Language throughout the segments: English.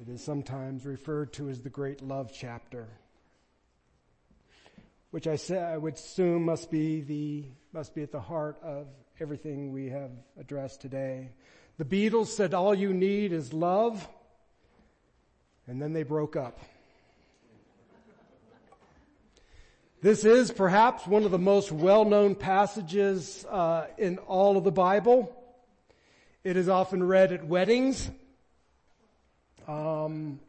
It is sometimes referred to as the great love chapter, which I say I would assume must be the, must be at the heart of everything we have addressed today. The Beatles said all you need is love, and then they broke up. This is perhaps one of the most well-known passages uh, in all of the Bible. It is often read at weddings. Um,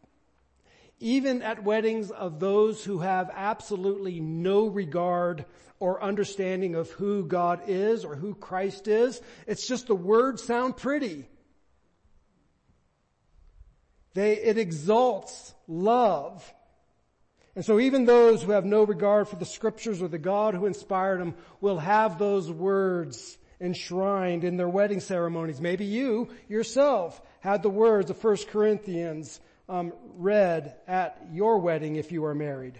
even at weddings of those who have absolutely no regard or understanding of who God is or who Christ is. It's just the words sound pretty. They, it exalts love. And so even those who have no regard for the scriptures or the God who inspired them will have those words enshrined in their wedding ceremonies. Maybe you yourself had the words of 1 Corinthians um, read at your wedding if you are married.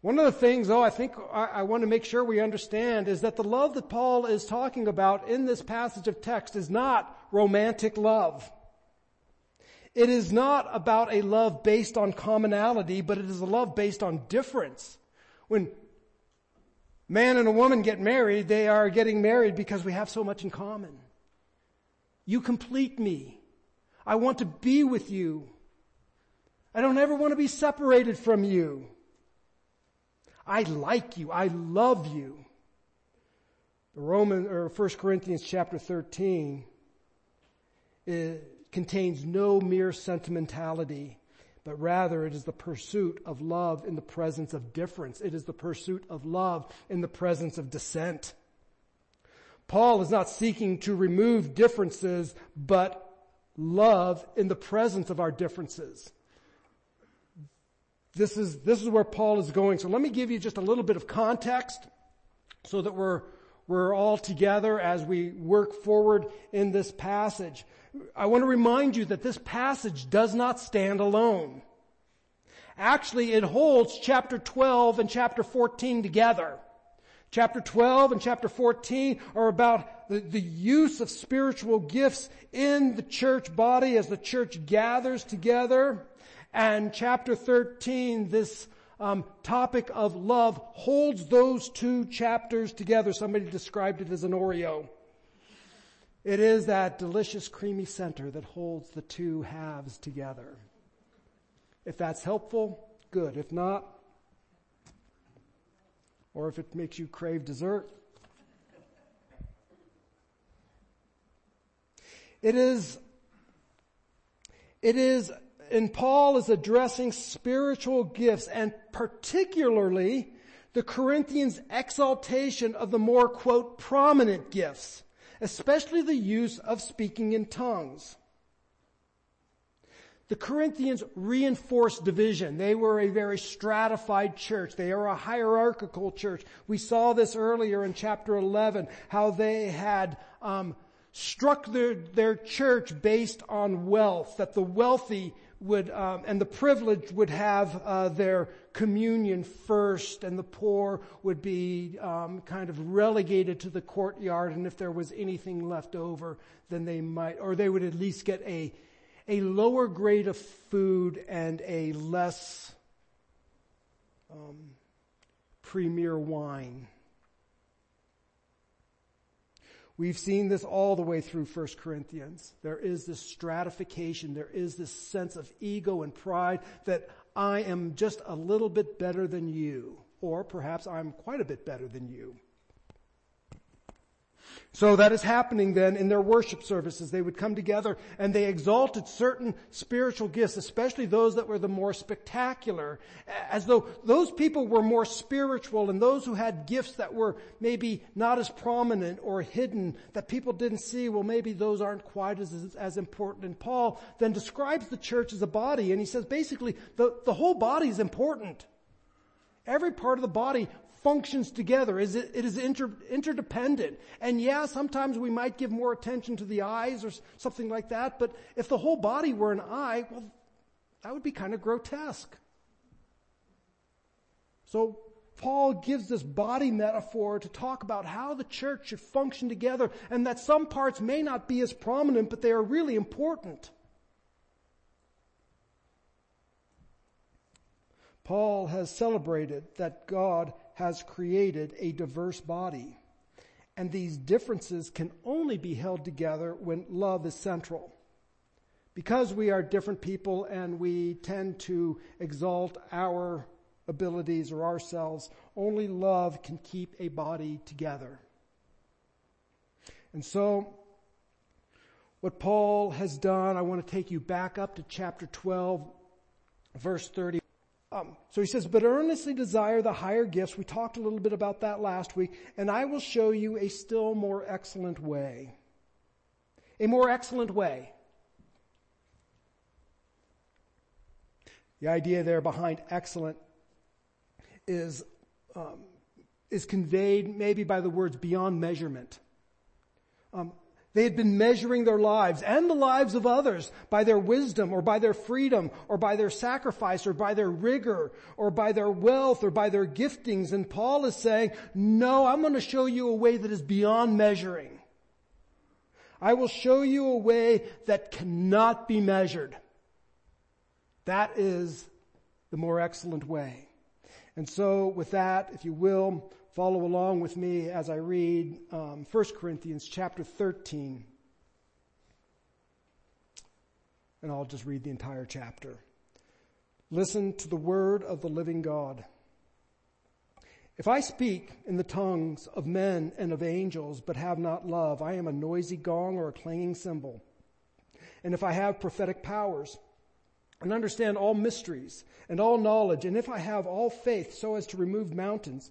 One of the things though I think I, I want to make sure we understand is that the love that Paul is talking about in this passage of text is not romantic love. It is not about a love based on commonality, but it is a love based on difference. When man and a woman get married, they are getting married because we have so much in common. You complete me. I want to be with you. I don't ever want to be separated from you. I like you. I love you. The Roman or 1 Corinthians chapter 13 is, contains no mere sentimentality, but rather it is the pursuit of love in the presence of difference. It is the pursuit of love in the presence of dissent. Paul is not seeking to remove differences, but love in the presence of our differences. This is, this is where Paul is going. So let me give you just a little bit of context so that we're, we're all together as we work forward in this passage. I want to remind you that this passage does not stand alone. Actually, it holds chapter 12 and chapter 14 together. Chapter 12 and chapter 14 are about the, the, use of spiritual gifts in the church body as the church gathers together. And chapter 13, this um, topic of love holds those two chapters together. Somebody described it as an Oreo. It is that delicious creamy center that holds the two halves together. If that's helpful, good. If not, or if it makes you crave dessert, it is, it is, and Paul is addressing spiritual gifts and particularly the Corinthians exaltation of the more quote prominent gifts especially the use of speaking in tongues. The Corinthians reinforced division. They were a very stratified church. They are a hierarchical church. We saw this earlier in chapter 11, how they had um, struck their, their church based on wealth, that the wealthy would um, and the privileged would have uh, their communion first, and the poor would be um, kind of relegated to the courtyard. And if there was anything left over, then they might, or they would at least get a a lower grade of food and a less um, premier wine. We've seen this all the way through 1 Corinthians. There is this stratification. There is this sense of ego and pride that I am just a little bit better than you. Or perhaps I'm quite a bit better than you. So that is happening then in their worship services. They would come together and they exalted certain spiritual gifts, especially those that were the more spectacular, as though those people were more spiritual and those who had gifts that were maybe not as prominent or hidden that people didn't see, well maybe those aren't quite as, as important. And Paul then describes the church as a body and he says basically the, the whole body is important. Every part of the body functions together. It is inter, interdependent. And yeah, sometimes we might give more attention to the eyes or something like that, but if the whole body were an eye, well, that would be kind of grotesque. So Paul gives this body metaphor to talk about how the church should function together and that some parts may not be as prominent, but they are really important. Paul has celebrated that God has created a diverse body. And these differences can only be held together when love is central. Because we are different people and we tend to exalt our abilities or ourselves, only love can keep a body together. And so, what Paul has done, I want to take you back up to chapter 12, verse 30. Um, so he says, but earnestly desire the higher gifts. We talked a little bit about that last week, and I will show you a still more excellent way. A more excellent way. The idea there behind excellent is, um, is conveyed maybe by the words beyond measurement. Um, they had been measuring their lives and the lives of others by their wisdom or by their freedom or by their sacrifice or by their rigor or by their wealth or by their giftings. And Paul is saying, no, I'm going to show you a way that is beyond measuring. I will show you a way that cannot be measured. That is the more excellent way. And so with that, if you will, Follow along with me as I read um, 1 Corinthians chapter 13. And I'll just read the entire chapter. Listen to the word of the living God. If I speak in the tongues of men and of angels, but have not love, I am a noisy gong or a clanging cymbal. And if I have prophetic powers, and understand all mysteries and all knowledge, and if I have all faith so as to remove mountains,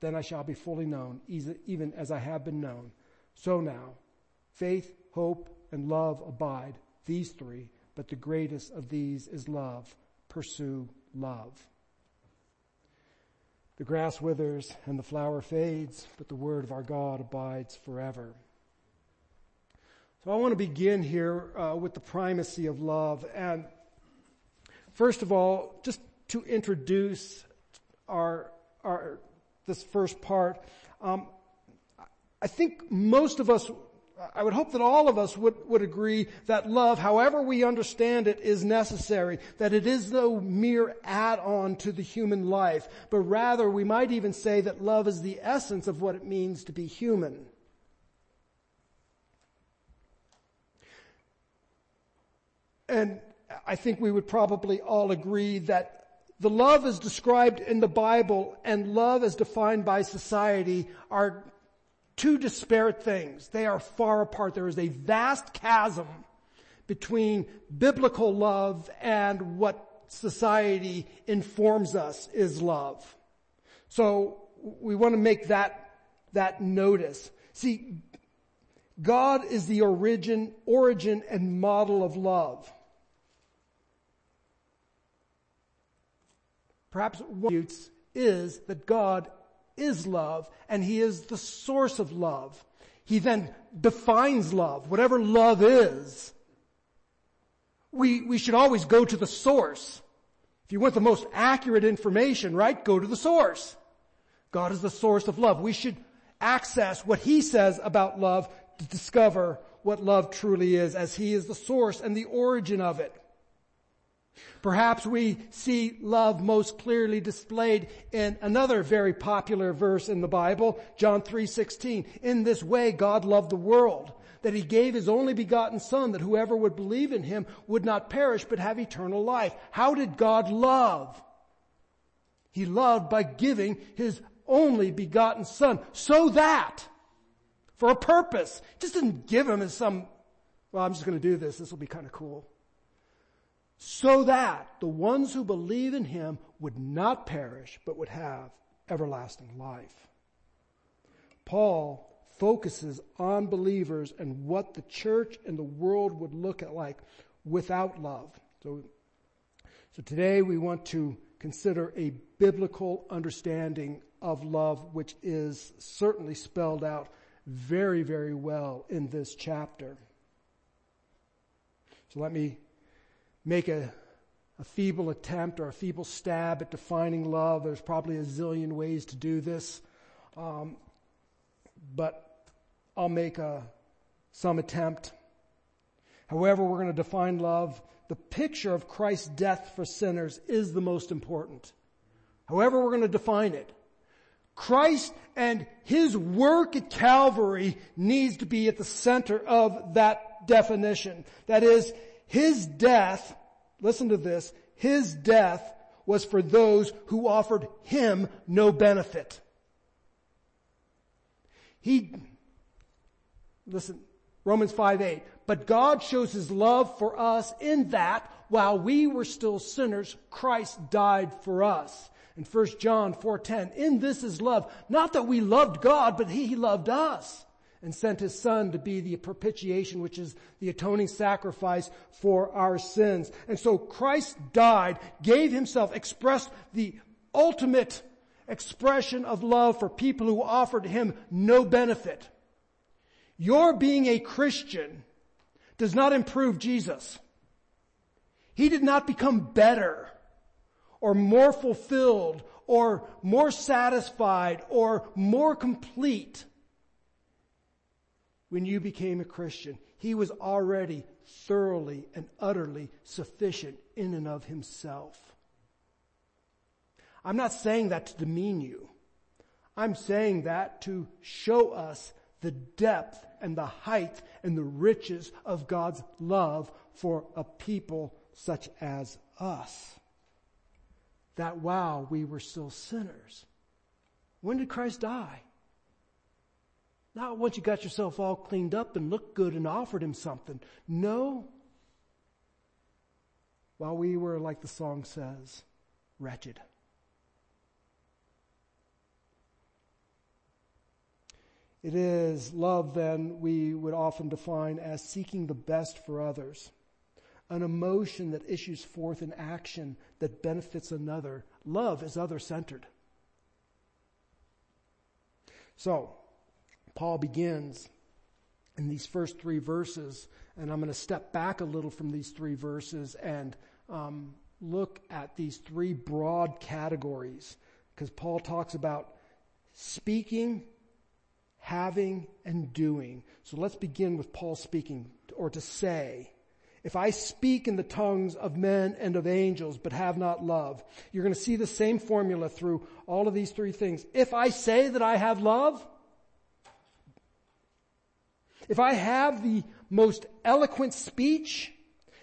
then I shall be fully known, even as I have been known. So now, faith, hope, and love abide, these three, but the greatest of these is love. Pursue love. The grass withers and the flower fades, but the word of our God abides forever. So I want to begin here uh, with the primacy of love. And first of all, just to introduce our, our this first part. Um, I think most of us, I would hope that all of us would, would agree that love, however we understand it, is necessary, that it is no mere add-on to the human life, but rather we might even say that love is the essence of what it means to be human. And I think we would probably all agree that the love as described in the Bible and love as defined by society are two disparate things. They are far apart. There is a vast chasm between biblical love and what society informs us is love. So we want to make that, that notice. See, God is the origin, origin and model of love. Perhaps one is that God is love and he is the source of love. He then defines love, whatever love is. We, we should always go to the source. If you want the most accurate information, right, go to the source. God is the source of love. We should access what he says about love to discover what love truly is as he is the source and the origin of it. Perhaps we see love most clearly displayed in another very popular verse in the Bible, John 3:16. In this way God loved the world, that he gave his only begotten son that whoever would believe in him would not perish but have eternal life. How did God love? He loved by giving his only begotten son so that for a purpose. Just didn't give him as some, well, I'm just going to do this. This will be kind of cool. So that the ones who believe in him would not perish, but would have everlasting life. Paul focuses on believers and what the church and the world would look like without love. So, so today we want to consider a biblical understanding of love, which is certainly spelled out very, very well in this chapter. So let me make a, a feeble attempt or a feeble stab at defining love. There's probably a zillion ways to do this. Um, but I'll make a, some attempt. However, we're going to define love. The picture of Christ's death for sinners is the most important. However, we're going to define it. Christ and His work at Calvary needs to be at the center of that definition. That is, His death, listen to this, His death was for those who offered Him no benefit. He, listen, Romans 5 8. But God shows His love for us in that while we were still sinners, Christ died for us in 1 John 4:10. In this is love, not that we loved God, but he loved us and sent his son to be the propitiation, which is the atoning sacrifice for our sins. And so Christ died, gave himself, expressed the ultimate expression of love for people who offered him no benefit. Your being a Christian does not improve Jesus. He did not become better or more fulfilled or more satisfied or more complete when you became a Christian. He was already thoroughly and utterly sufficient in and of himself. I'm not saying that to demean you. I'm saying that to show us the depth and the height and the riches of God's love for a people such as us that while we were still sinners. When did Christ die? Not once you got yourself all cleaned up and looked good and offered him something. No. While we were, like the song says, wretched. It is love then we would often define as seeking the best for others an emotion that issues forth in action that benefits another. Love is other centered. So, Paul begins in these first three verses, and I'm going to step back a little from these three verses and um, look at these three broad categories, because Paul talks about speaking, having, and doing. So let's begin with Paul speaking, or to say. If I speak in the tongues of men and of angels, but have not love, you're going to see the same formula through all of these three things. If I say that I have love, if I have the most eloquent speech,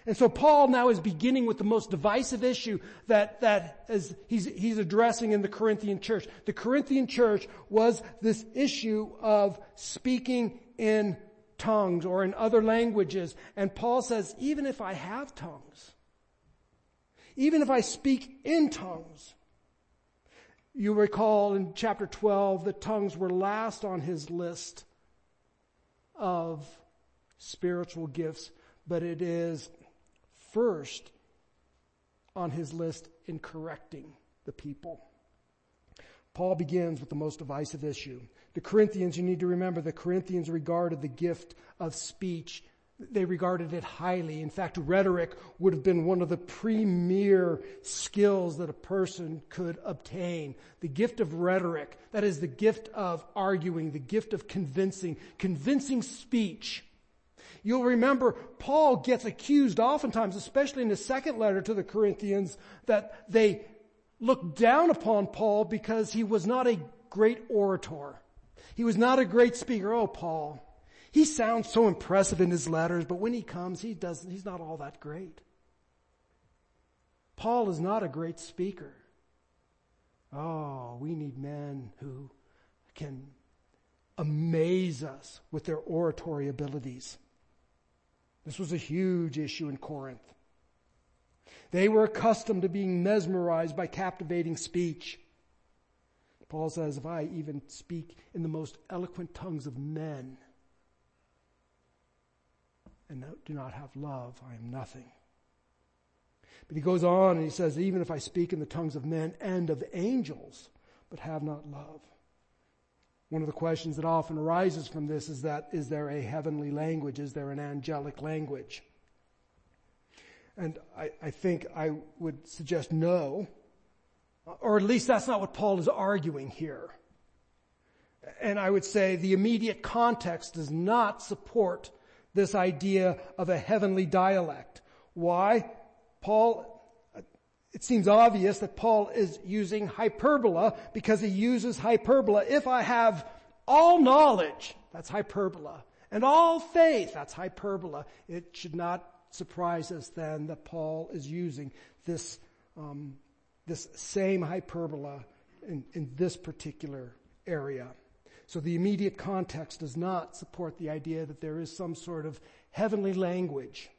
and so Paul now is beginning with the most divisive issue that, that is, he's, he's addressing in the Corinthian church. The Corinthian church was this issue of speaking in tongues or in other languages. And Paul says, even if I have tongues, even if I speak in tongues, you recall in chapter 12 that tongues were last on his list of spiritual gifts, but it is first on his list in correcting the people. Paul begins with the most divisive issue. The Corinthians, you need to remember, the Corinthians regarded the gift of speech they regarded it highly. In fact, rhetoric would have been one of the premier skills that a person could obtain. The gift of rhetoric, that is the gift of arguing, the gift of convincing, convincing speech. You'll remember Paul gets accused oftentimes, especially in the second letter to the Corinthians, that they looked down upon Paul because he was not a great orator. He was not a great speaker. Oh, Paul. He sounds so impressive in his letters, but when he comes, he doesn't, he's not all that great. Paul is not a great speaker. Oh, we need men who can amaze us with their oratory abilities. This was a huge issue in Corinth. They were accustomed to being mesmerized by captivating speech. Paul says, if I even speak in the most eloquent tongues of men and do not have love, I am nothing. But he goes on and he says, even if I speak in the tongues of men and of angels, but have not love. One of the questions that often arises from this is that, is there a heavenly language? Is there an angelic language? And I, I think I would suggest no, or at least that's not what Paul is arguing here. And I would say the immediate context does not support this idea of a heavenly dialect. Why? Paul it seems obvious that Paul is using hyperbola because he uses hyperbola. If I have all knowledge, that's hyperbola, and all faith, that's hyperbola, it should not surprise us then that Paul is using this, um, this same hyperbola in, in this particular area. So the immediate context does not support the idea that there is some sort of heavenly language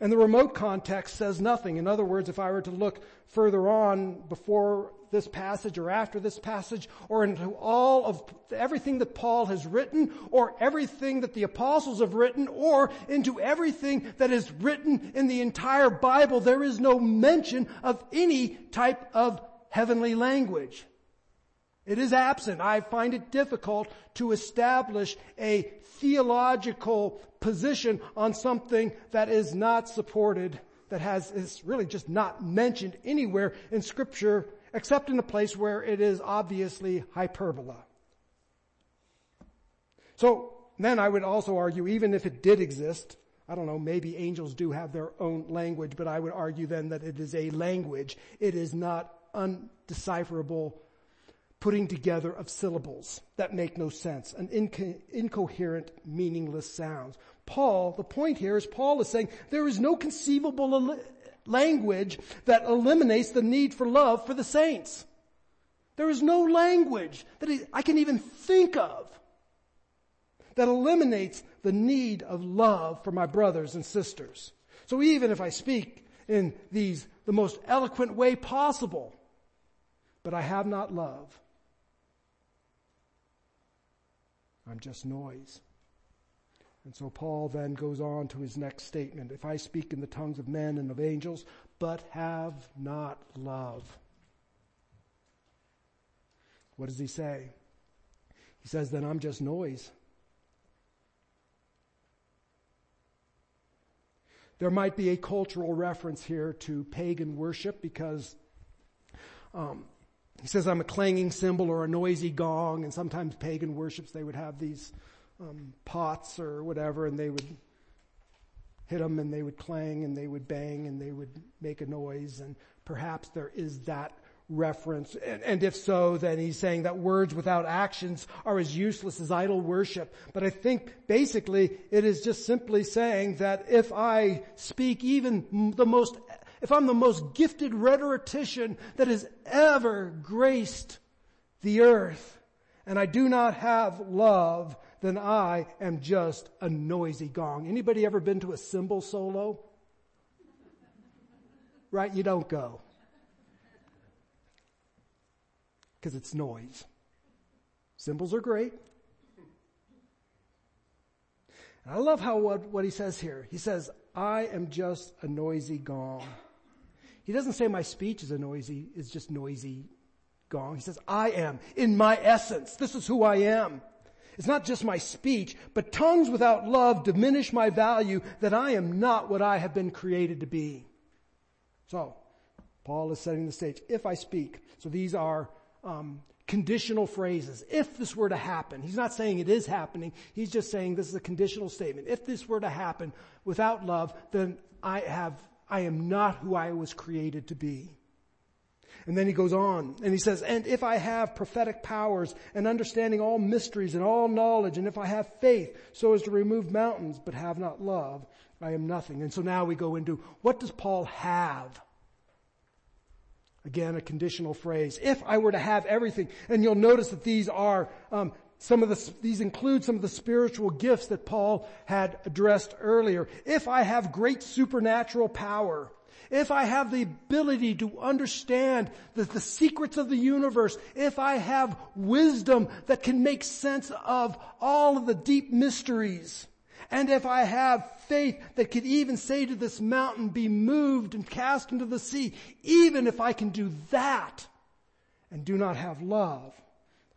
and the remote context says nothing. In other words, if I were to look further on before this passage or after this passage or into all of everything that Paul has written or everything that the apostles have written or into everything that is written in the entire Bible, there is no mention of any type of heavenly language. It is absent. I find it difficult to establish a theological position on something that is not supported, that has, is really just not mentioned anywhere in scripture except in a place where it is obviously hyperbola. So then I would also argue even if it did exist, I don't know, maybe angels do have their own language, but I would argue then that it is a language. It is not undecipherable putting together of syllables that make no sense, an inco- incoherent, meaningless sounds. Paul, the point here is Paul is saying there is no conceivable el- language that eliminates the need for love for the saints. There is no language that I can even think of that eliminates the need of love for my brothers and sisters. So even if I speak in these, the most eloquent way possible, but I have not love, I'm just noise. And so Paul then goes on to his next statement. If I speak in the tongues of men and of angels, but have not love. What does he say? He says, then I'm just noise. There might be a cultural reference here to pagan worship because um, he says, I'm a clanging cymbal or a noisy gong, and sometimes pagan worships, they would have these um, pots or whatever, and they would hit them and they would clang and they would bang and they would make a noise, and perhaps there is that reference. And, and, if so, then he's saying that words without actions are as useless as idol worship. But I think basically it is just simply saying that if I speak even the most if I'm the most gifted rhetorician that has ever graced the earth, and I do not have love, then I am just a noisy gong. Anybody ever been to a cymbal solo? Right? You don't go. Because it's noise. Cymbals are great. And I love how what, what he says here. He says, I am just a noisy gong. He doesn't say my speech is a noisy, is just noisy gong. He says, I am in my essence. This is who I am. It's not just my speech, but tongues without love diminish my value that I am not what I have been created to be. So, Paul is setting the stage. If I speak, so these are um, conditional phrases. If this were to happen, he's not saying it is happening. He's just saying this is a conditional statement. If this were to happen without love, then I have I am not who I was created to be. And then he goes on and he says, and if I have prophetic powers and understanding all mysteries and all knowledge, and if I have faith so as to remove mountains but have not love, I am nothing. And so now we go into what does Paul have? Again, a conditional phrase. If I were to have everything, and you'll notice that these are um, some of the, these include some of the spiritual gifts that Paul had addressed earlier. If I have great supernatural power, if I have the ability to understand the, the secrets of the universe, if I have wisdom that can make sense of all of the deep mysteries, and if I have faith that could even say to this mountain, be moved and cast into the sea, even if I can do that and do not have love,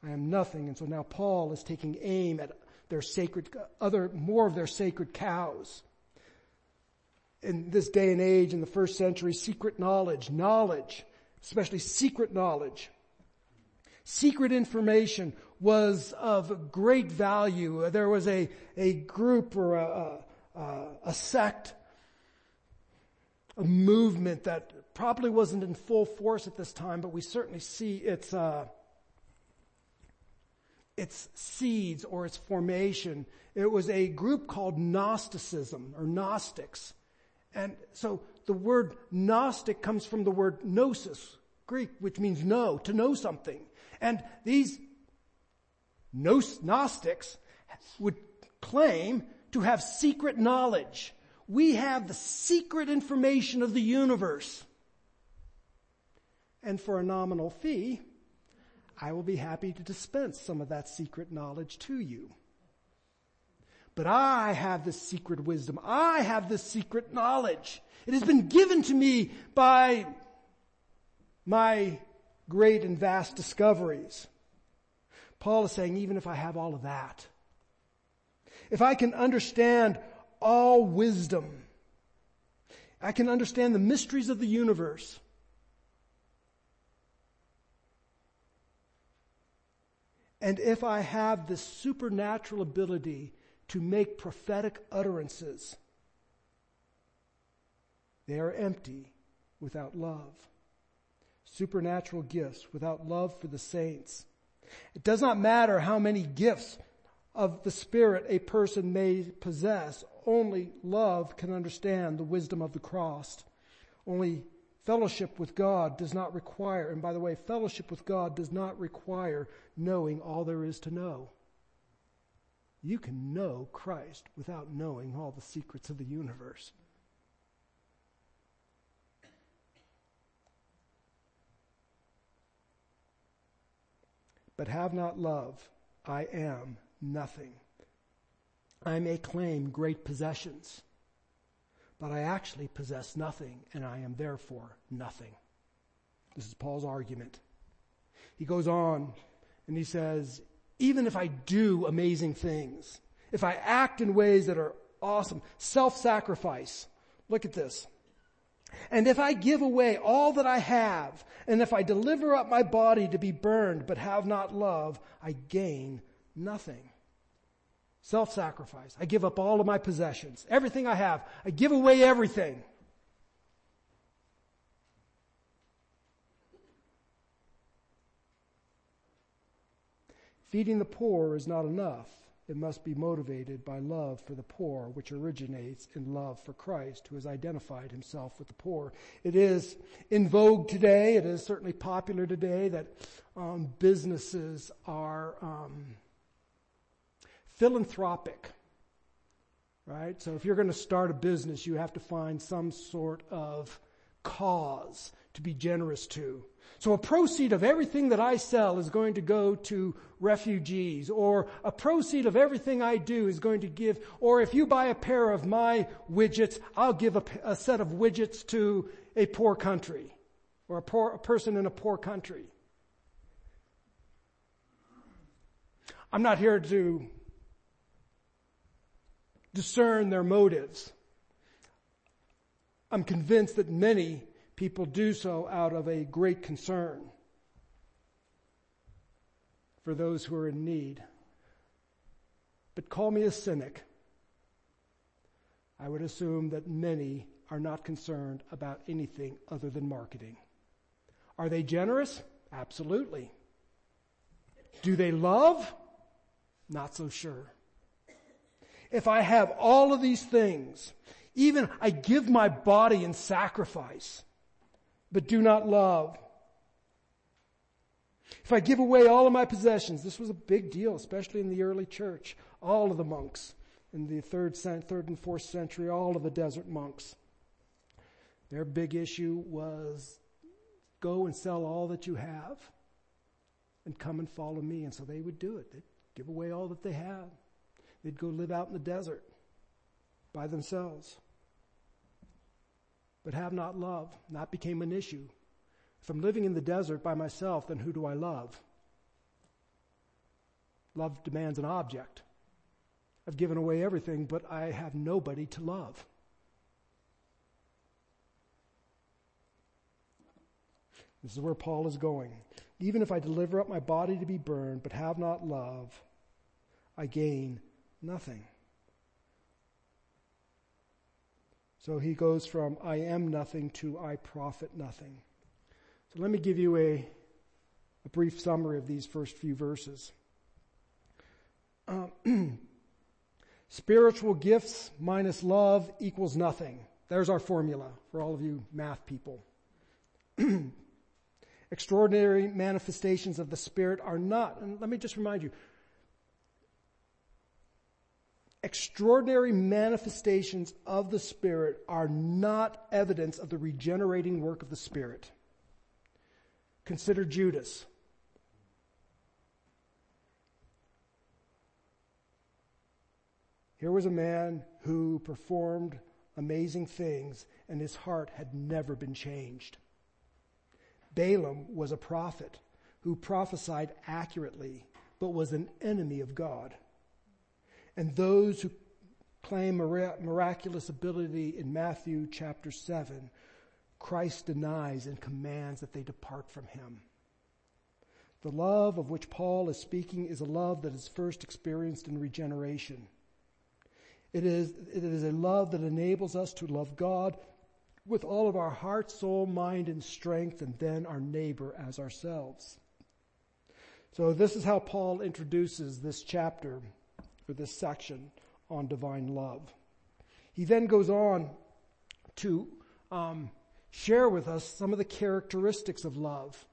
I am nothing. And so now Paul is taking aim at their sacred, other, more of their sacred cows. In this day and age, in the first century, secret knowledge, knowledge, especially secret knowledge, secret information was of great value. There was a, a group or a, a, a sect, a movement that probably wasn't in full force at this time, but we certainly see its, uh, its seeds or its formation. It was a group called Gnosticism or Gnostics. And so the word Gnostic comes from the word gnosis, Greek, which means know, to know something. And these Gnostics would claim to have secret knowledge. We have the secret information of the universe. And for a nominal fee, I will be happy to dispense some of that secret knowledge to you. But I have this secret wisdom. I have this secret knowledge. It has been given to me by my great and vast discoveries. Paul is saying, even if I have all of that, if I can understand all wisdom, I can understand the mysteries of the universe, and if I have this supernatural ability to make prophetic utterances, they are empty without love. Supernatural gifts without love for the saints it does not matter how many gifts of the Spirit a person may possess. Only love can understand the wisdom of the cross. Only fellowship with God does not require, and by the way, fellowship with God does not require knowing all there is to know. You can know Christ without knowing all the secrets of the universe. but have not love, I am nothing. I may claim great possessions, but I actually possess nothing, and I am therefore nothing. This is Paul's argument. He goes on and he says, even if I do amazing things, if I act in ways that are awesome, self-sacrifice, look at this. And if I give away all that I have, and if I deliver up my body to be burned but have not love, I gain nothing. Self-sacrifice. I give up all of my possessions, everything I have. I give away everything. Feeding the poor is not enough it must be motivated by love for the poor, which originates in love for Christ, who has identified himself with the poor. It is in vogue today, it is certainly popular today that um, businesses are um, philanthropic. Right? So if you're going to start a business, you have to find some sort of cause to be generous to. So a proceed of everything that I sell is going to go to refugees, or a proceed of everything I do is going to give, or if you buy a pair of my widgets, I'll give a, a set of widgets to a poor country, or a poor a person in a poor country. I'm not here to discern their motives. I'm convinced that many people do so out of a great concern for those who are in need. But call me a cynic. I would assume that many are not concerned about anything other than marketing. Are they generous? Absolutely. Do they love? Not so sure. If I have all of these things, even I give my body in sacrifice, but do not love, If I give away all of my possessions, this was a big deal, especially in the early church. All of the monks in the third, third and fourth century, all of the desert monks. Their big issue was go and sell all that you have and come and follow me. And so they would do it. They'd give away all that they had. They'd go live out in the desert by themselves. But have not love. That became an issue. If I'm living in the desert by myself, then who do I love? Love demands an object. I've given away everything, but I have nobody to love. This is where Paul is going. Even if I deliver up my body to be burned, but have not love, I gain nothing. So he goes from I am nothing to I profit nothing. So let me give you a, a brief summary of these first few verses. Uh, spiritual gifts minus love equals nothing. There's our formula for all of you math people. Extraordinary manifestations of the Spirit are not, and let me just remind you, extraordinary manifestations of the Spirit are not evidence of the regenerating work of the Spirit. Consider Judas. Here was a man who performed amazing things and his heart had never been changed. Balaam was a prophet who prophesied accurately but was an enemy of God. And those who claim miraculous ability in Matthew chapter 7 Christ denies and commands that they depart from him. The love of which Paul is speaking is a love that is first experienced in regeneration. It is, it is a love that enables us to love God with all of our heart, soul, mind, and strength, and then our neighbor as ourselves. So this is how Paul introduces this chapter, or this section on divine love. He then goes on to um, share with us some of the characteristics of love.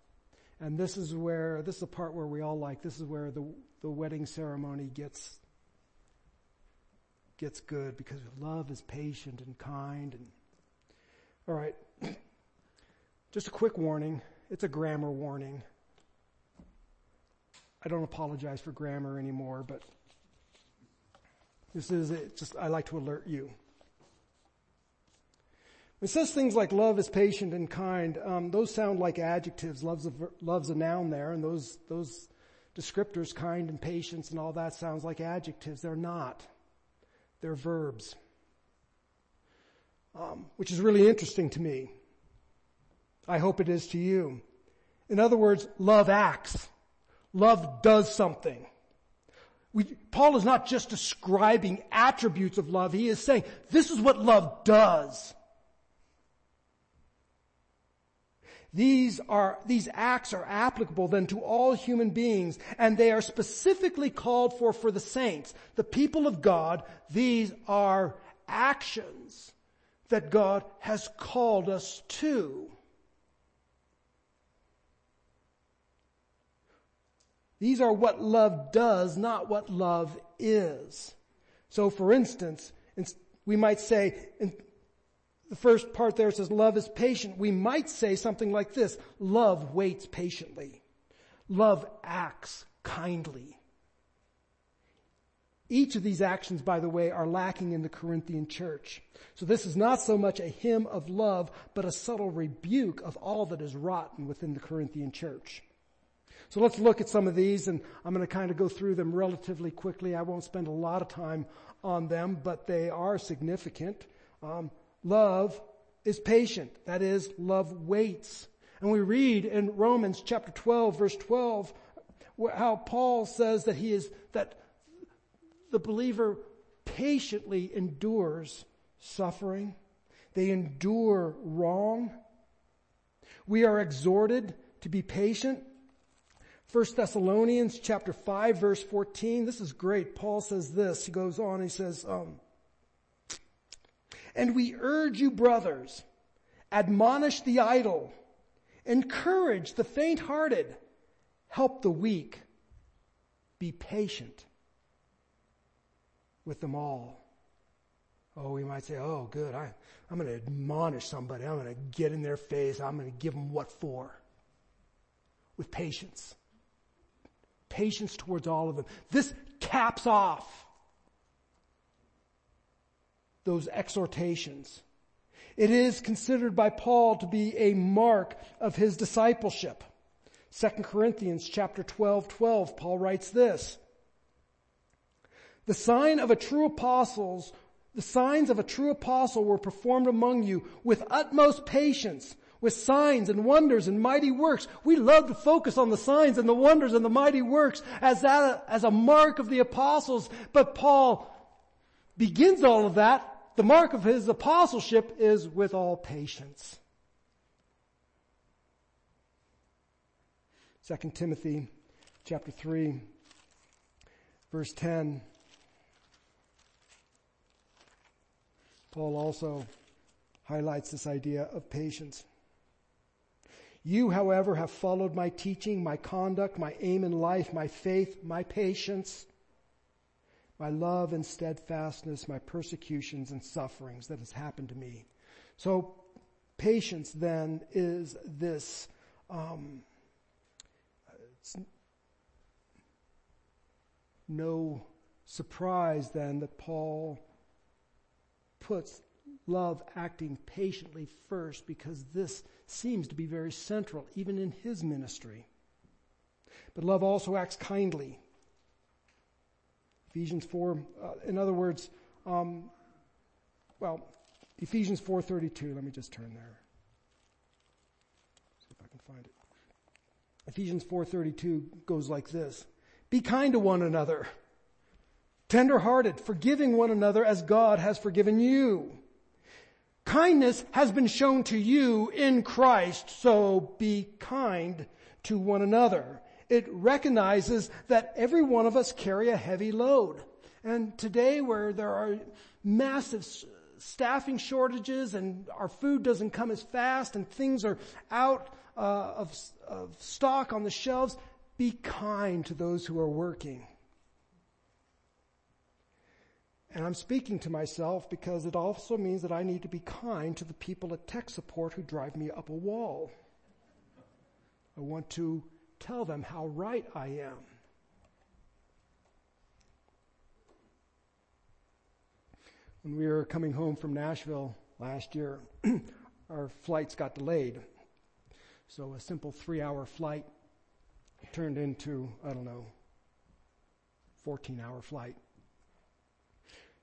And this is where, this is the part where we all like, this is where the, the wedding ceremony gets, gets good because love is patient and kind and, alright. Just a quick warning. It's a grammar warning. I don't apologize for grammar anymore, but this is it. Just, I like to alert you. It says things like love is patient and kind. Um, those sound like adjectives. Love's a, love's a noun there, and those those descriptors, kind and patience, and all that sounds like adjectives. They're not. They're verbs, um, which is really interesting to me. I hope it is to you. In other words, love acts. Love does something. We, Paul is not just describing attributes of love. He is saying, this is what love does. These are, these acts are applicable then to all human beings and they are specifically called for for the saints, the people of God. These are actions that God has called us to. These are what love does, not what love is. So for instance, we might say, the first part there says love is patient. We might say something like this. Love waits patiently. Love acts kindly. Each of these actions, by the way, are lacking in the Corinthian church. So this is not so much a hymn of love, but a subtle rebuke of all that is rotten within the Corinthian church. So let's look at some of these and I'm going to kind of go through them relatively quickly. I won't spend a lot of time on them, but they are significant. Um, Love is patient. That is, love waits. And we read in Romans chapter 12 verse 12 how Paul says that he is, that the believer patiently endures suffering. They endure wrong. We are exhorted to be patient. 1 Thessalonians chapter 5 verse 14. This is great. Paul says this. He goes on, he says, um, and we urge you brothers, admonish the idle, encourage the faint-hearted, Help the weak. Be patient with them all. Oh, we might say, oh, good. I, I'm going to admonish somebody. I'm going to get in their face. I'm going to give them what for. With patience. Patience towards all of them. This caps off those exhortations. It is considered by Paul to be a mark of his discipleship. 2 Corinthians chapter 12, 12, Paul writes this. The sign of a true apostles, the signs of a true apostle were performed among you with utmost patience, with signs and wonders and mighty works. We love to focus on the signs and the wonders and the mighty works as that, as a mark of the apostles, but Paul begins all of that. The mark of his apostleship is with all patience. 2 Timothy chapter 3 verse 10 Paul also highlights this idea of patience. You, however, have followed my teaching, my conduct, my aim in life, my faith, my patience, my love and steadfastness, my persecutions and sufferings that has happened to me. So patience then is this, um, no surprise then that Paul puts love acting patiently first because this seems to be very central even in his ministry. But love also acts kindly. Ephesians 4, uh, in other words, um, well, Ephesians 4.32, let me just turn there. See if I can find it. Ephesians 4.32 goes like this. Be kind to one another tenderhearted, forgiving one another as God has forgiven you. Kindness has been shown to you in Christ, so be kind to one another. It recognizes that every one of us carry a heavy load. And today where there are massive staffing shortages and our food doesn't come as fast and things are out uh, of, of stock on the shelves, be kind to those who are working. And I'm speaking to myself because it also means that I need to be kind to the people at tech support who drive me up a wall. I want to tell them how right I am. When we were coming home from Nashville last year, our flights got delayed. So a simple three hour flight turned into, I don't know, 14 hour flight.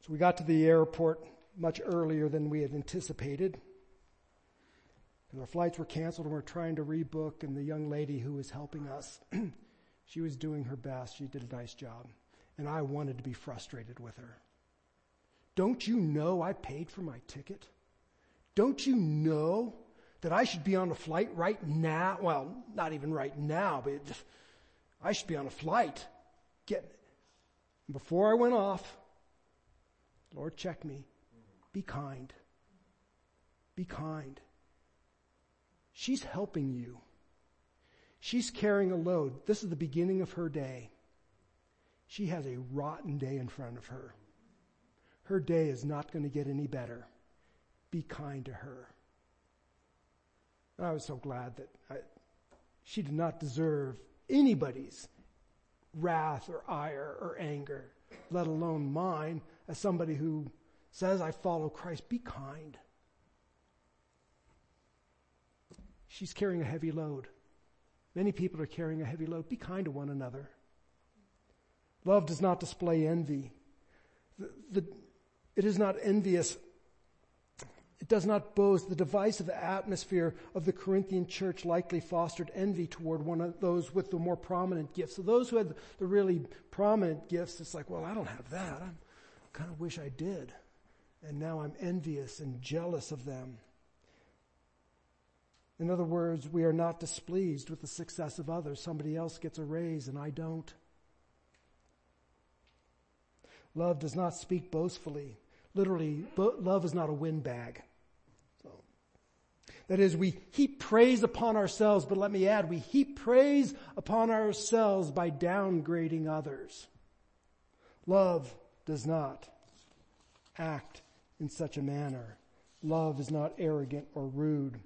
So we got to the airport much earlier than we had anticipated. And our flights were canceled and we are trying to rebook and the young lady who was helping us, she was doing her best. She did a nice job. And I wanted to be frustrated with her. Don't you know I paid for my ticket? Don't you know that I should be on a flight right now? Well, not even right now, but I should be on a flight. Get, before I went off, Lord, check me. Be kind. Be kind. She's helping you. She's carrying a load. This is the beginning of her day. She has a rotten day in front of her. Her day is not going to get any better. Be kind to her. And I was so glad that I, she did not deserve anybody's wrath or ire or anger, let alone mine as somebody who says, I follow Christ, be kind. She's carrying a heavy load. Many people are carrying a heavy load. Be kind to one another. Love does not display envy. The, the, it is not envious. It does not boast. The divisive atmosphere of the Corinthian church likely fostered envy toward one of those with the more prominent gifts. So those who had the really prominent gifts, it's like, well, I don't have that. I'm, kind of wish I did. And now I'm envious and jealous of them. In other words, we are not displeased with the success of others. Somebody else gets a raise and I don't. Love does not speak boastfully. Literally, bo- love is not a windbag. So, That is, we heap praise upon ourselves, but let me add, we heap praise upon ourselves by downgrading others. Love does not act in such a manner. Love is not arrogant or rude.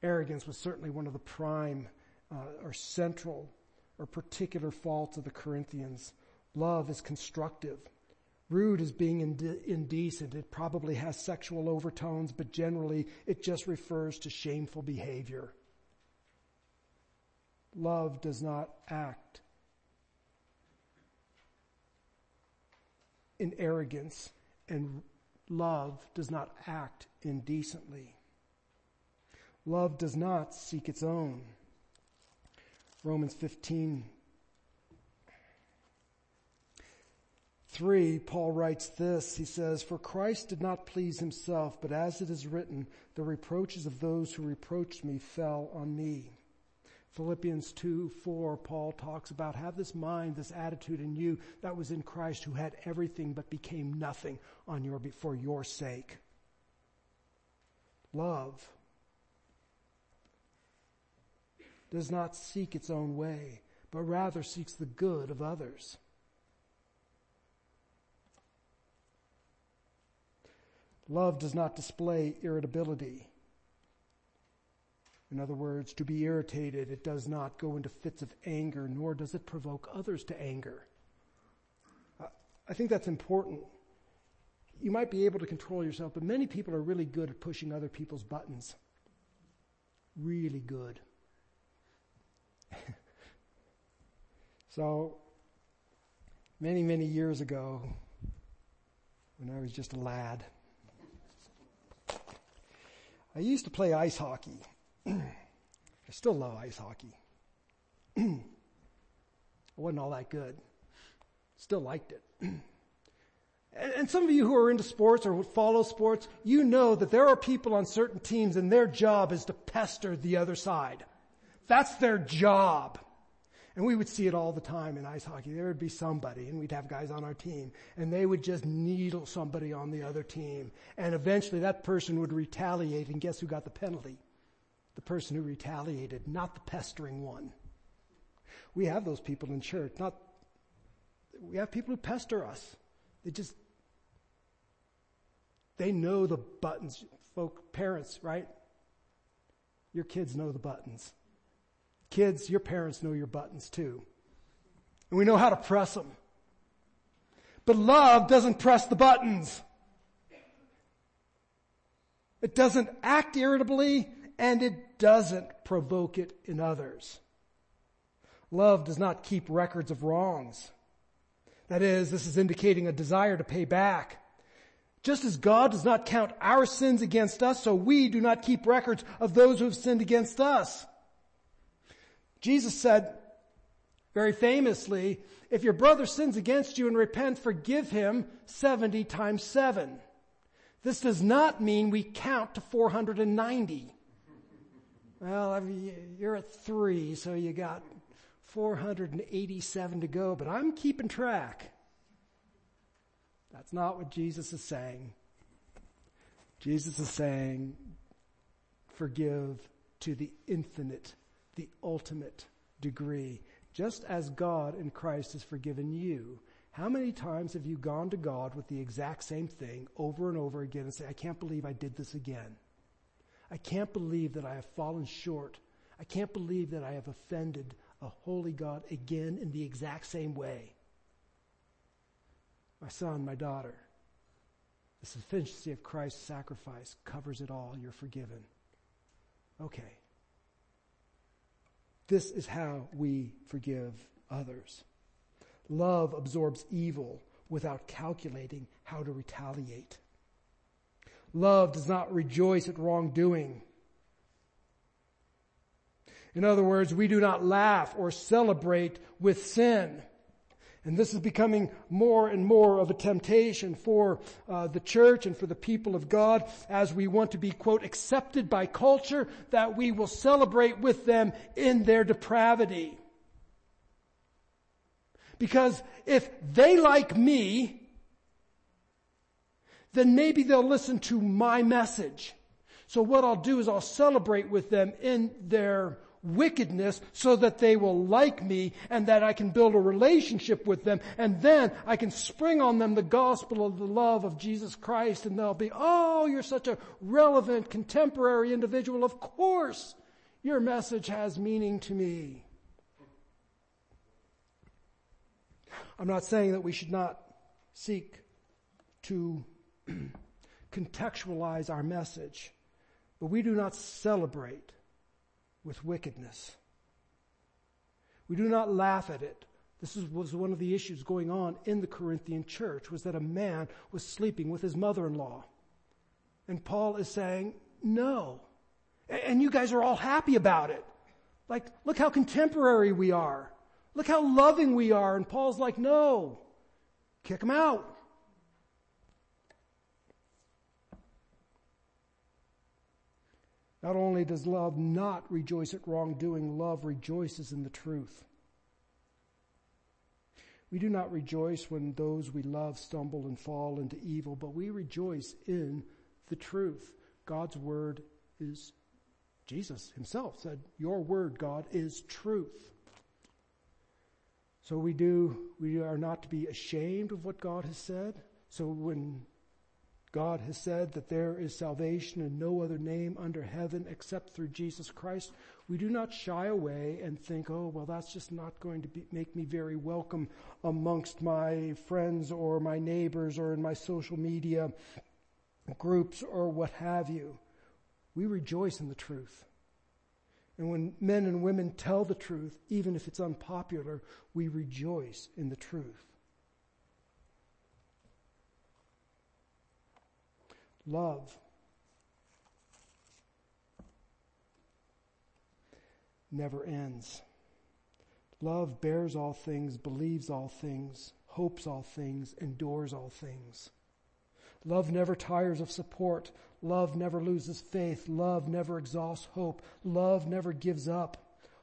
Arrogance was certainly one of the prime uh, or central or particular faults of the Corinthians. Love is constructive. Rude is being indecent. It probably has sexual overtones, but generally it just refers to shameful behavior. Love does not act in arrogance, and love does not act indecently. Love does not seek its own. Romans 15 3, Paul writes this. He says, For Christ did not please himself, but as it is written, the reproaches of those who reproached me fell on me. Philippians 2, 4, Paul talks about have this mind, this attitude in you that was in Christ who had everything but became nothing on your, for your sake. Love does not seek its own way, but rather seeks the good of others. Love does not display irritability. In other words, to be irritated, it does not go into fits of anger, nor does it provoke others to anger. Uh, I think that's important. You might be able to control yourself, but many people are really good at pushing other people's buttons. Really good. so, many, many years ago, when I was just a lad, I used to play ice hockey. I still love ice hockey. I wasn't all that good. Still liked it. And some of you who are into sports or follow sports, you know that there are people on certain teams and their job is to pester the other side. That's their job. And we would see it all the time in ice hockey. There would be somebody, and we'd have guys on our team, and they would just needle somebody on the other team. And eventually that person would retaliate, and guess who got the penalty? The person who retaliated, not the pestering one. We have those people in church, not, we have people who pester us. They just, they know the buttons. Folk, parents, right? Your kids know the buttons. Kids, your parents know your buttons too. And we know how to press them. But love doesn't press the buttons. It doesn't act irritably and it doesn't provoke it in others. Love does not keep records of wrongs. That is, this is indicating a desire to pay back. Just as God does not count our sins against us, so we do not keep records of those who have sinned against us. Jesus said very famously, if your brother sins against you and repent, forgive him 70 times 7. This does not mean we count to 490. Well, I mean, you're at three, so you got 487 to go, but I'm keeping track. That's not what Jesus is saying. Jesus is saying, forgive to the infinite the ultimate degree. Just as God in Christ has forgiven you, how many times have you gone to God with the exact same thing over and over again and say, I can't believe I did this again. I can't believe that I have fallen short. I can't believe that I have offended a holy God again in the exact same way. My son, my daughter, the sufficiency of Christ's sacrifice covers it all. You're forgiven. Okay. This is how we forgive others. Love absorbs evil without calculating how to retaliate. Love does not rejoice at wrongdoing. In other words, we do not laugh or celebrate with sin. And this is becoming more and more of a temptation for uh, the church and for the people of God as we want to be, quote, accepted by culture that we will celebrate with them in their depravity. Because if they like me, then maybe they'll listen to my message. So what I'll do is I'll celebrate with them in their wickedness so that they will like me and that I can build a relationship with them and then I can spring on them the gospel of the love of Jesus Christ and they'll be, oh, you're such a relevant contemporary individual. Of course, your message has meaning to me. I'm not saying that we should not seek to contextualize our message, but we do not celebrate with wickedness. We do not laugh at it. This was one of the issues going on in the Corinthian church was that a man was sleeping with his mother-in-law. And Paul is saying, no. And you guys are all happy about it. Like, look how contemporary we are. Look how loving we are. And Paul's like, no. Kick him out. Not only does love not rejoice at wrongdoing, love rejoices in the truth. We do not rejoice when those we love stumble and fall into evil, but we rejoice in the truth. God's word is, Jesus himself said, your word, God, is truth. So we do, we are not to be ashamed of what God has said. So when God has said that there is salvation in no other name under heaven except through Jesus Christ. We do not shy away and think, oh, well, that's just not going to be, make me very welcome amongst my friends or my neighbors or in my social media groups or what have you. We rejoice in the truth. And when men and women tell the truth, even if it's unpopular, we rejoice in the truth. Love. Never ends. Love bears all things, believes all things, hopes all things, endures all things. Love never tires of support. Love never loses faith. Love never exhausts hope. Love never gives up.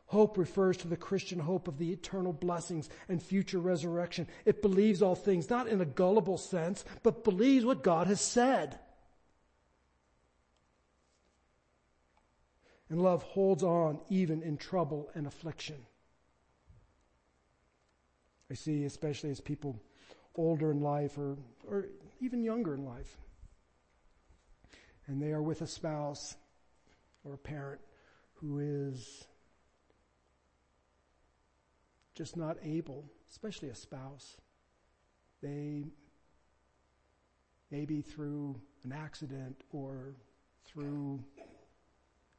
Hope refers to the Christian hope of the eternal blessings and future resurrection. It believes all things, not in a gullible sense, but believes what God has said. And love holds on even in trouble and affliction. I see, especially as people older in life or, or even younger in life, and they are with a spouse or a parent who is just not able, especially a spouse. They, maybe through an accident or through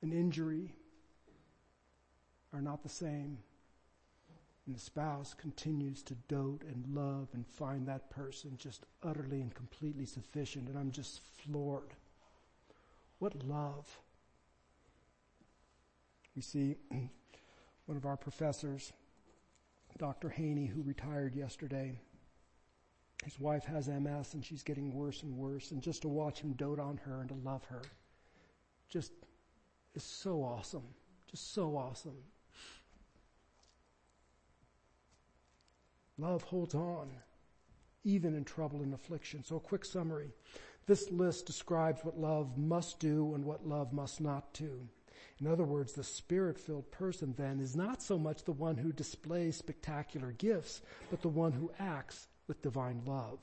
an injury are not the same. And the spouse continues to dote and love and find that person just utterly and completely sufficient. And I'm just floored. What love. We see one of our professors, Dr. Haney, who retired yesterday. His wife has MS and she's getting worse and worse. And just to watch him dote on her and to love her, just is so awesome. Just so awesome. Love holds on, even in trouble and affliction. So a quick summary. This list describes what love must do and what love must not do. In other words, the spirit-filled person then is not so much the one who displays spectacular gifts, but the one who acts with divine love.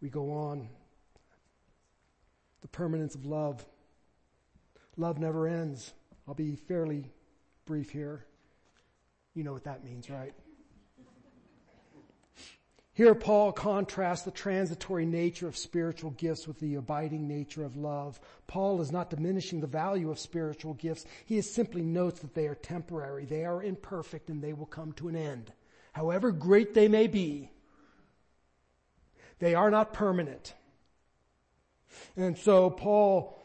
We go on. The permanence of love. Love never ends. I'll be fairly brief here. You know what that means, right? Here Paul contrasts the transitory nature of spiritual gifts with the abiding nature of love. Paul is not diminishing the value of spiritual gifts. He simply notes that they are temporary. They are imperfect and they will come to an end. However great they may be, they are not permanent. And so Paul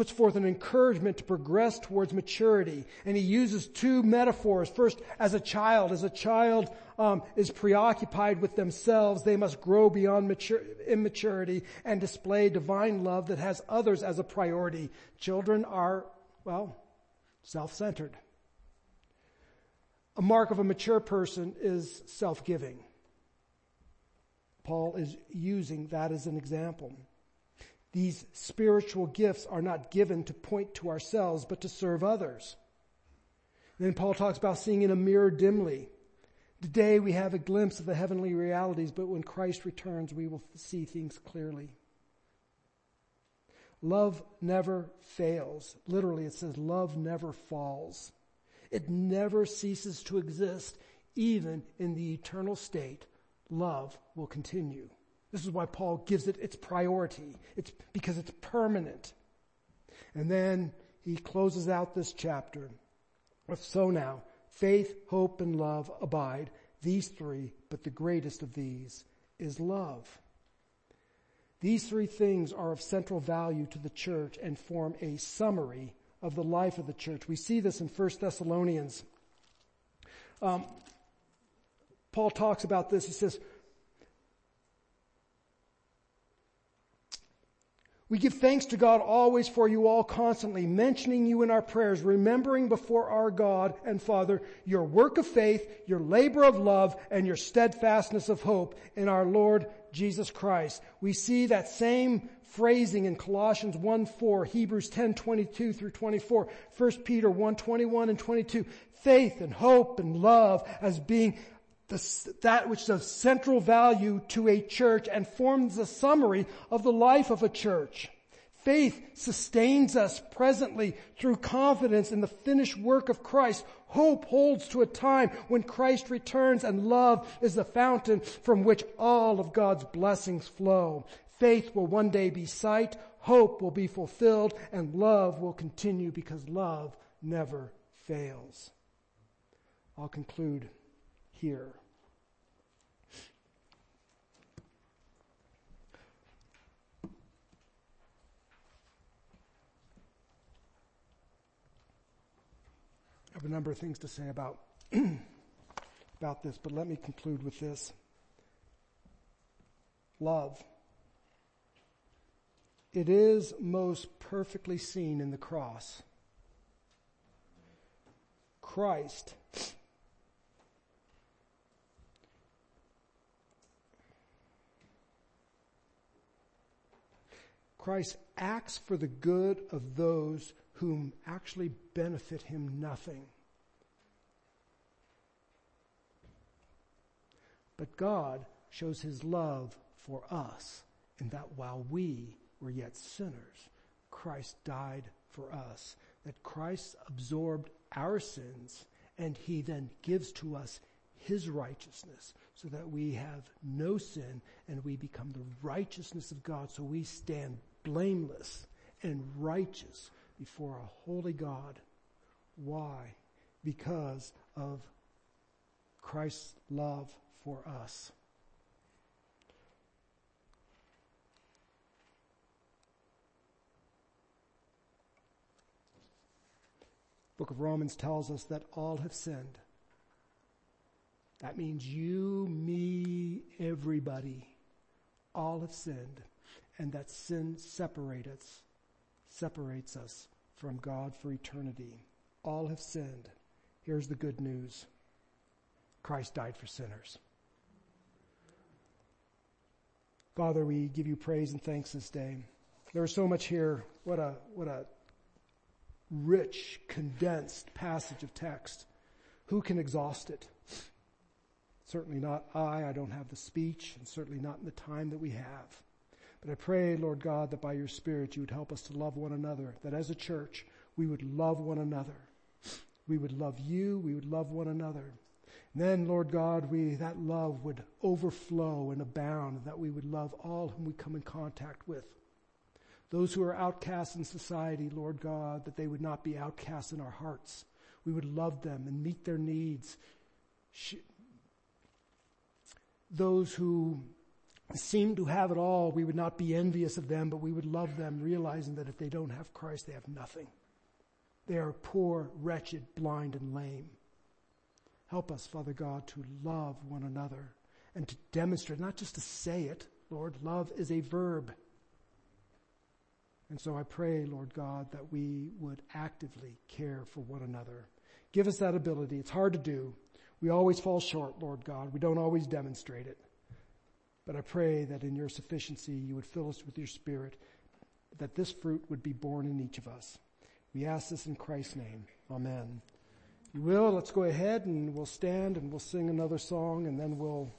puts forth an encouragement to progress towards maturity. And he uses two metaphors. First, as a child. As a child um, is preoccupied with themselves, they must grow beyond mature, immaturity and display divine love that has others as a priority. Children are, well, self-centered. A mark of a mature person is self-giving. Paul is using that as an example. These spiritual gifts are not given to point to ourselves, but to serve others. then Paul talks about seeing in a mirror dimly. Today we have a glimpse of the heavenly realities, but when Christ returns, we will see things clearly. Love never fails. Literally, it says love never falls. It never ceases to exist. Even in the eternal state, love will continue. This is why Paul gives it its priority. It's because it's permanent. And then he closes out this chapter with so now, faith, hope, and love abide. These three, but the greatest of these is love. These three things are of central value to the church and form a summary of the life of the church. We see this in 1 Thessalonians. Um, Paul talks about this. He says, We give thanks to God always for you all constantly, mentioning you in our prayers, remembering before our God and Father your work of faith, your labor of love, and your steadfastness of hope in our Lord Jesus Christ. We see that same phrasing in Colossians 1 4, Hebrews 10 22 through 24, 1 Peter 1 21 and 22. Faith and hope and love as being the, that which is of central value to a church and forms a summary of the life of a church. Faith sustains us presently through confidence in the finished work of Christ. Hope holds to a time when Christ returns and love is the fountain from which all of God's blessings flow. Faith will one day be sight, hope will be fulfilled, and love will continue because love never fails. I'll conclude here. I have a number of things to say about, about this, but let me conclude with this. Love. It is most perfectly seen in the cross. Christ Christ acts for the good of those whom actually benefit him nothing. But God shows his love for us in that while we were yet sinners, Christ died for us. That Christ absorbed our sins and he then gives to us his righteousness so that we have no sin and we become the righteousness of God. So we stand blameless and righteous before a holy God. Why? Because of Christ's love for us. Book of Romans tells us that all have sinned. That means you, me, everybody, all have sinned, and that sin separates us separates us from God for eternity. All have sinned. Here's the good news. Christ died for sinners. Father, we give you praise and thanks this day. There is so much here. What a, what a rich, condensed passage of text. Who can exhaust it? Certainly not I. I don't have the speech and certainly not in the time that we have. But I pray, Lord God, that by your Spirit you would help us to love one another, that as a church we would love one another. We would love you, we would love one another. And then, Lord God, we, that love would overflow and abound, that we would love all whom we come in contact with. Those who are outcasts in society, Lord God, that they would not be outcasts in our hearts. We would love them and meet their needs. Those who seem to have it all, we would not be envious of them, but we would love them, realizing that if they don't have Christ, they have nothing. They are poor, wretched, blind, and lame. Help us, Father God, to love one another and to demonstrate, not just to say it, Lord, love is a verb. And so I pray, Lord God, that we would actively care for one another. Give us that ability. It's hard to do. We always fall short, Lord God. We don't always demonstrate it. But I pray that in your sufficiency you would fill us with your spirit. that this fruit would be borne in each of us. We ask this in Christ's name. Amen. You will, let's go ahead and we'll stand and we'll sing another song and then we'll